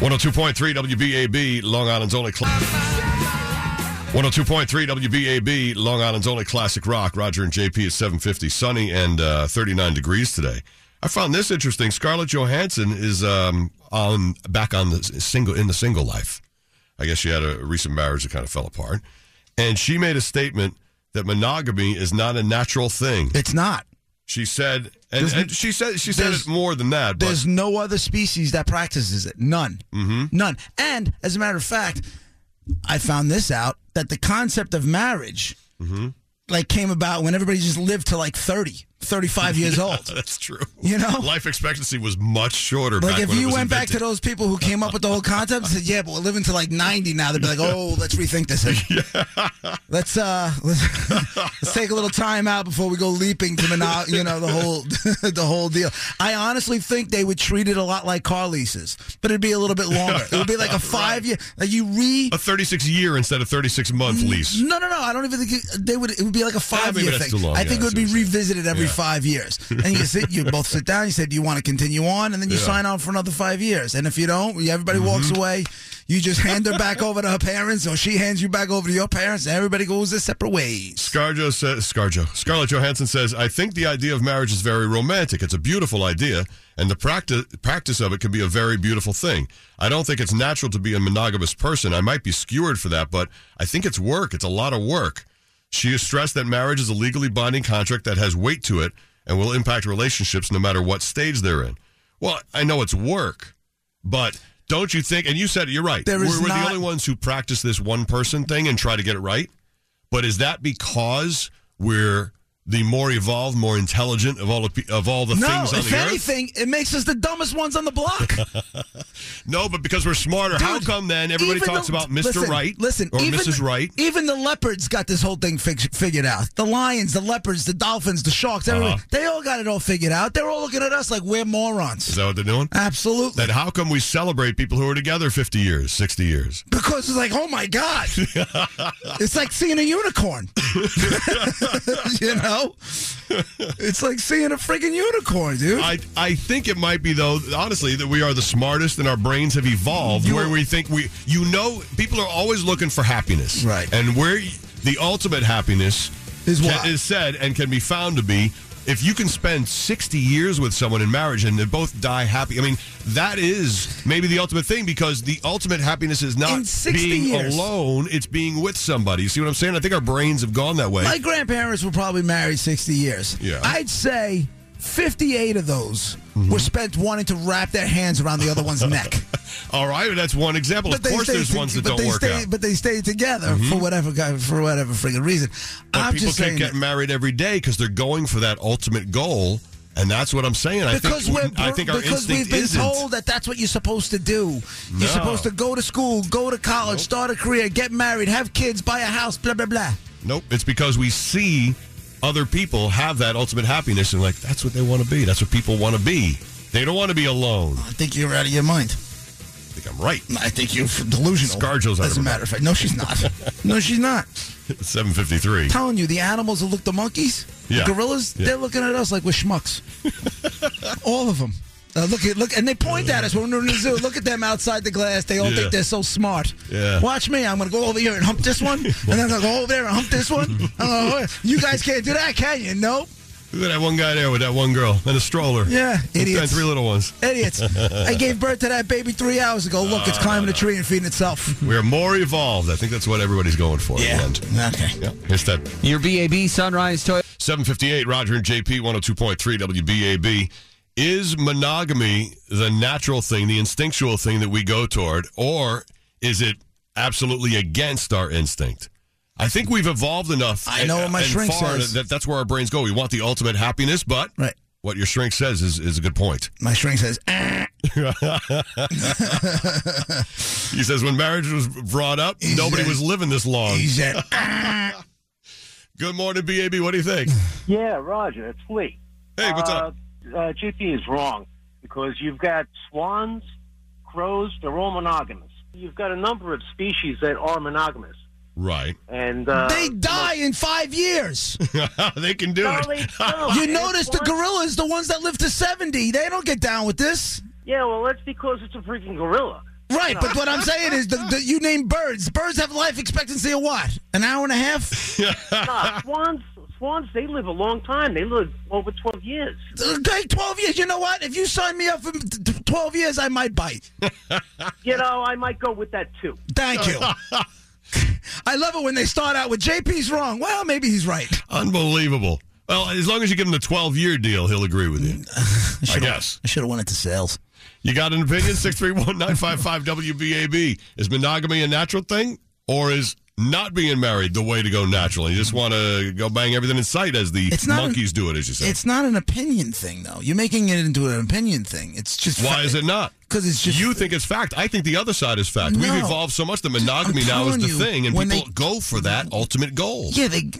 102.3 WBAB, Long Island's only. Cl- 102.3 WBAB, Long Island's only classic rock. Roger and JP is 750, sunny and uh, 39 degrees today. I found this interesting. Scarlett Johansson is um, on back on the single in the single life. I guess she had a recent marriage that kind of fell apart, and she made a statement that monogamy is not a natural thing. It's not. She said, and, and she said she said it more than that. But There's no other species that practices it. None. Mm-hmm. None. And as a matter of fact, I found this out that the concept of marriage like came about when everybody just lived to like 30, 35 years old. that's true. You know? life expectancy was much shorter. Like back if you went wtake back to those people who came up with the whole concept, and said, "Yeah, but we're living to like 90 now," they'd be like, "Oh, let's rethink this. Let's uh, let's, let's take a little time out before we go leaping to mono- you know the whole the whole deal." I honestly think they would treat it a lot like car leases, but it'd be a little bit longer. It would be like a five year. Like you re. a 36 year instead of 36 month lease. No, no, no. I don't even think it- they would. It would be like a five maybe year thing. long. I Yeah, think it would be what you're saying. revisited every Yeah. Five years. And you sit, you both sit down. You say, "Do you want to continue on?" And then you Yeah. sign on for another five years. And if you don't, everybody walks Mm-hmm. away. You just hand her back over to her parents, or she hands you back over to your parents, and everybody goes their separate ways. Scarjo says, Scarjo. Scarlett Johansson says, I think the idea of marriage is very romantic. It's a beautiful idea, and the practice, practice of it can be a very beautiful thing. I don't think it's natural to be a monogamous person. I might be skewered for that, but I think it's work. It's a lot of work. She has stressed that marriage is a legally binding contract that has weight to it and will impact relationships no matter what stage they're in. Well, I know it's work, but don't you think, and you said you're right. There is we're, we're not- the only ones who practice this one person thing and try to get it right. But is that because we're the more evolved, more intelligent of all the, of all the No, things on the earth? if anything, it makes us the dumbest ones on the block. No, but because we're smarter. How come then everybody talks the- about Mr. listen, Right Listen, or even Mrs. the- Right? Even the leopards got this whole thing fig- figured out. The lions, the leopards, the dolphins, the sharks, everyone, Uh-huh. they all got it all figured out. They're all looking at us like we're morons. Is that what they're doing? Absolutely. Then how come we celebrate people who are together 50 years, 60 years? Because it's like, oh my God. it's like seeing a unicorn. you know? It's like seeing a freaking unicorn, dude. I, I think it might be though honestly that we are the smartest and our brains have evolved You- where we think we you know people are always looking for happiness Right. and where the ultimate happiness Is can- what? is said and can be found to be if you can spend 60 years with someone in marriage and they both die happy I mean that is maybe the ultimate thing because the ultimate happiness is not being years. alone it's being with somebody you see what I'm saying I think our brains have gone that way My grandparents were probably married 60 years. Yeah. I'd say 58 of those Mm-hmm. were spent wanting to wrap their hands around the other one's neck. all right that's one example of course there's to- ones that but don't they work stayed, out Mm-hmm. But they stayed together for whatever for whatever freaking reason. But I'm people just can't get married every day because they're going for that ultimate goal, and that's what I'm saying. I because think we're I think our because we've been isn't. told that that's what you're supposed to do. No. You're supposed to go to school, go to college, start a career, get married, have kids, buy a house, blah blah blah. Nope, it's because we see other people have that ultimate happiness, and like that's what they want to be. That's what people want to be. They don't want to be alone. I think you're out of your mind. I think I'm right. I think you're delusional. Scarjo's out As of a matter of fact, no, she's not. no, she's not. 753. telling you, the animals that look the monkeys, Yeah. the gorillas, Yeah. they're looking at us like we're schmucks. All of them. Uh, look at look, and they point at us when we're in the zoo. Look at them outside the glass. They all Yeah. think they're so smart. Yeah. Watch me. I'm going to go over here and hump this one, and then I'm going to go over there and hump this one. Uh, you guys can't do that, can you? Nope. Look at that one guy there with that one girl and a stroller. Yeah, And idiots. three little ones. Idiots. I gave birth to that baby three hours ago. Look, it's climbing a tree and feeding itself. We're more evolved. I think that's what everybody's going for. in the end. Okay. Yeah. Here's that Your BAB Sunrise Toy. 758, Roger and JP, 102.3 WBAB. Is monogamy the natural thing, the instinctual thing that we go toward, or is it absolutely against our instinct? I think we've evolved enough. I know what my and shrink far says. That that's where our brains go. We want the ultimate happiness, but Right. what your shrink says is, is a good point. My shrink says, "Eh." He says when marriage was brought up, He nobody said- was living this long. he said, Good morning, BAB. What do you think? Yeah, Roger, it's Lee. Hey, what's up? Uh, uh, JP is wrong because you've got swans, crows, they're all monogamous. You've got a number of species that are monogamous. Right. And uh, they die in five years. they can do No, it. they. You And notice the gorillas, the ones that live to 70, they don't get down with this. Yeah, well, that's because it's a freaking gorilla. Right, but what I'm saying is, the, the, you name birds. Birds have life expectancy of what? An hour and a half? Nah, swans, swans, they live a long time. They live over 12 years. Uh, okay, 12 years. You know what? If you sign me up for t- t- 12 years, I might bite. You know, I might go with that too. Thank you. I love it when they start out with JP's wrong. Well, maybe he's right. Unbelievable. Well, as long as you give him the 12 year deal, he'll agree with you. I should've- guess. I should have went into sales. You got an opinion? 631 955 WBAB. Is monogamy a natural thing or is not being married the way to go natural? You just want to go bang everything in sight as the It's not monkeys do it, as you say. It's not an opinion thing, though. You're making it into an opinion thing. It's just Why is it not? Because it's just You think it's fact. I think the other side is fact. No. We've evolved so much that monogamy now is the you, thing, and people they- go for that ultimate goal. Yeah, they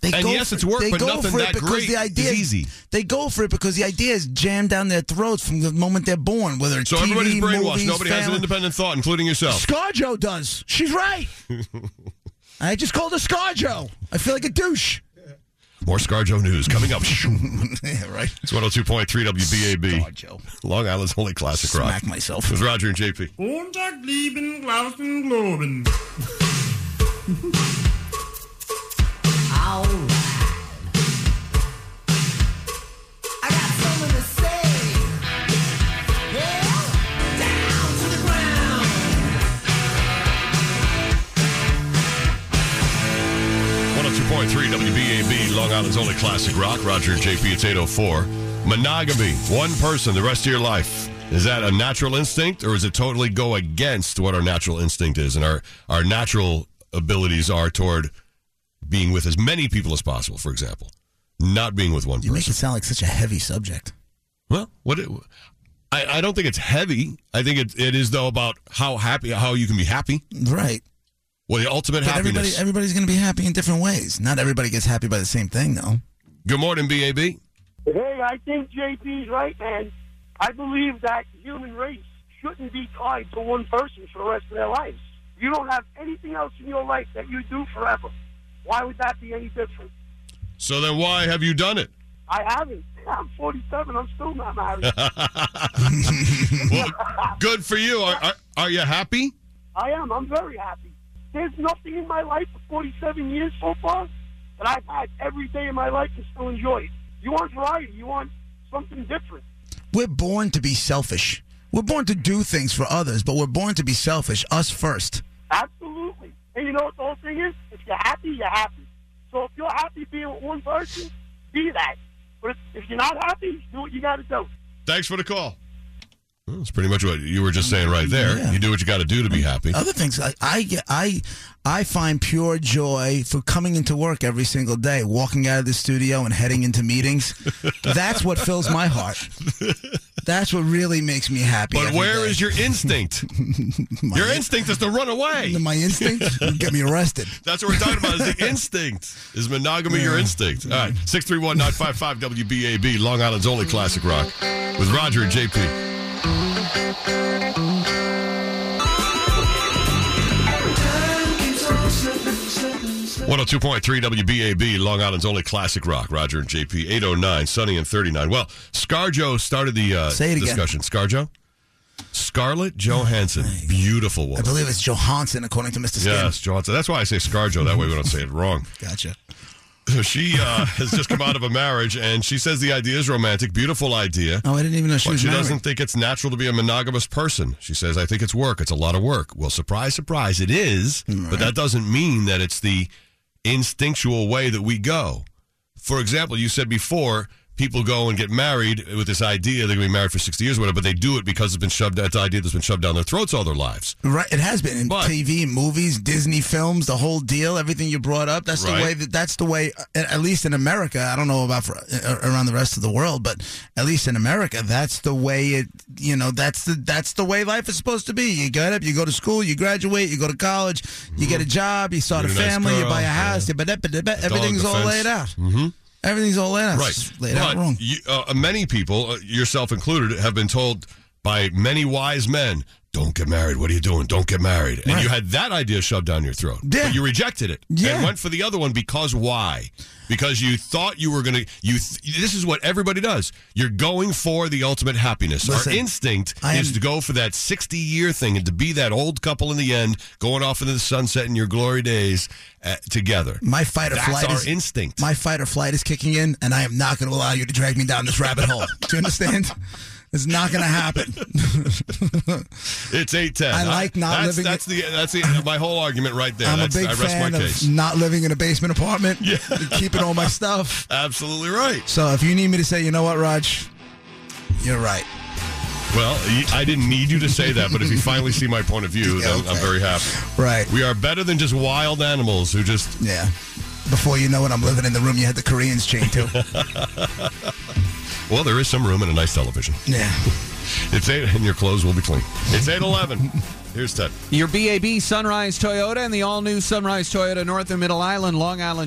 they And go yes, for, it's work, they but go nothing for it that because great the idea is easy. They go for it because the idea is jammed down their throats from the moment they're born. Whether it's So TV, everybody's brainwashed. movies, Nobody has an independent thought, including yourself. ScarJo does. She's right. I just called her ScarJo. I feel like a douche. More ScarJo news coming up. yeah, right. It's 102.3 WBAB. ScarJo. Long Island's only classic rock. Smack myself. With Roger and JP. Montag, Lieben, Glauben, Globen. I Island's only classic rock. Roger and JP, it's 804. Monogamy, one person the rest of your life. Is that a natural instinct or is it totally go against what our natural instinct is and our, our natural abilities are toward being with as many people as possible, for example? Not being with one You make it sound like such a heavy subject. Well, what it, I, I don't think it's heavy. I think it, it is, though, about how happy, how you can be happy. Right. Well, the ultimate But everybody, happiness. everybody's going to be happy in different ways. Not everybody gets happy by the same thing, though. Good morning, BAB. Hey, I think JP's right, man. I believe that human race shouldn't be tied to one person for the rest of their lives. You don't have anything else in your life that you do forever. Why would that be any different? So then why have you done it? I haven't. I'm 47. I'm still not married. Well, good for you. Are, are, are you happy? I am. I'm very happy. There's nothing in my life for 47 years so far that I've had every day of my life and still enjoy it. You want variety. You want something different. We're born to be selfish. We're born to do things for others, but we're born to be selfish. Us first. Absolutely. And you know what the whole thing is? If you're happy, you're happy. So if you're happy being with one person, be that. But if, if you're not happy, do what you got to do. Thanks for the call. Well, that's pretty much what you were just saying right there. Yeah. You do what you got to do to be happy. Other things, I, I get, I, I find pure joy for coming into work every single day, walking out of the studio and heading into meetings. That's what fills my heart. That's what really makes me happy. But where day. is your instinct? your instinct is to run away. my instinct? get me arrested. That's what we're talking about. Is the instinct? Is monogamy your instinct? All right, six three one nine five five WBAB, Long Island's only classic rock, with Roger and JP. One hundred two point three WBAB, Long Island's only classic rock. Roger and JP, eight oh nine, Sunny and thirty nine. Well, ScarJo started the uh, Say it again. discussion. ScarJo, Scarlett Johansson, beautiful woman. I believe it's Johansson, according to Mr. Skin. Yes, Johansson. That's why I say ScarJo. That way we don't say it wrong. Gotcha. She uh, has just come out of a marriage, and she says the idea is romantic, beautiful idea. Oh, I didn't even know she But was she married. doesn't think it's natural to be a monogamous person. She says, I think it's work. It's a lot of work. Well, surprise, surprise, it is, but that doesn't mean that it's the instinctual way that we go. For example, you said before, people go and get married with this idea they're going to be married for 60 years or whatever, but they do it because it's been shoved, that idea that's been shoved down their throats all their lives. Right, it has been in But- TV, movies, Disney films, the whole deal, everything you brought up. That's Right. the way that that's the way. At least in America, I don't know about for, around the rest of the world, but at least in America, that's the way it. You know, that's the that's the way life is supposed to be. You get up, you go to school, you graduate, you go to college, you get a job, you start a a nice family, you buy a house, yeah. you- everything's all fence. laid out. Mm-hmm. Everything's all laid out. Right. Laid but out wrong. You, uh, many people, uh, yourself included, have been told by many wise men Don't get married. What are you doing? Don't get married. And Right. you had that idea shoved down your throat. Yeah. But you rejected it. Yeah. And went for the other one because why? Because you thought you were going to you th- this is what everybody does. You're going for the ultimate happiness. Listen, Our instinct is to go for that 60-year thing and to be that old couple in the end going off into the sunset in your glory days uh, together. My fight or That's flight our is instinct. my fight or flight is kicking in, and I am not going to allow you to drag me down this rabbit hole. Do you understand? It's not going to happen. It's eight ten. I like not that's, living- That's the that's the, my whole argument right there. I'm a big I rest fan my of case. not living in a basement apartment, Yeah. keeping all my stuff. Absolutely right. So if you need me to say, you know what, Raj, you're right. Well, I didn't need you to say that, but if you finally see my point of view, Yeah, then I'm very happy. Right. We are better than just wild animals who just. Yeah. Before you know it, I'm living in the room you had the Koreans chained to. Well, there is some room and a nice television. yeah. It's eight, and your clothes will be clean. It's eight eleven. Here's Ted. Your BAB Sunrise Toyota and the all new Sunrise Toyota North and Middle Island, Long Island.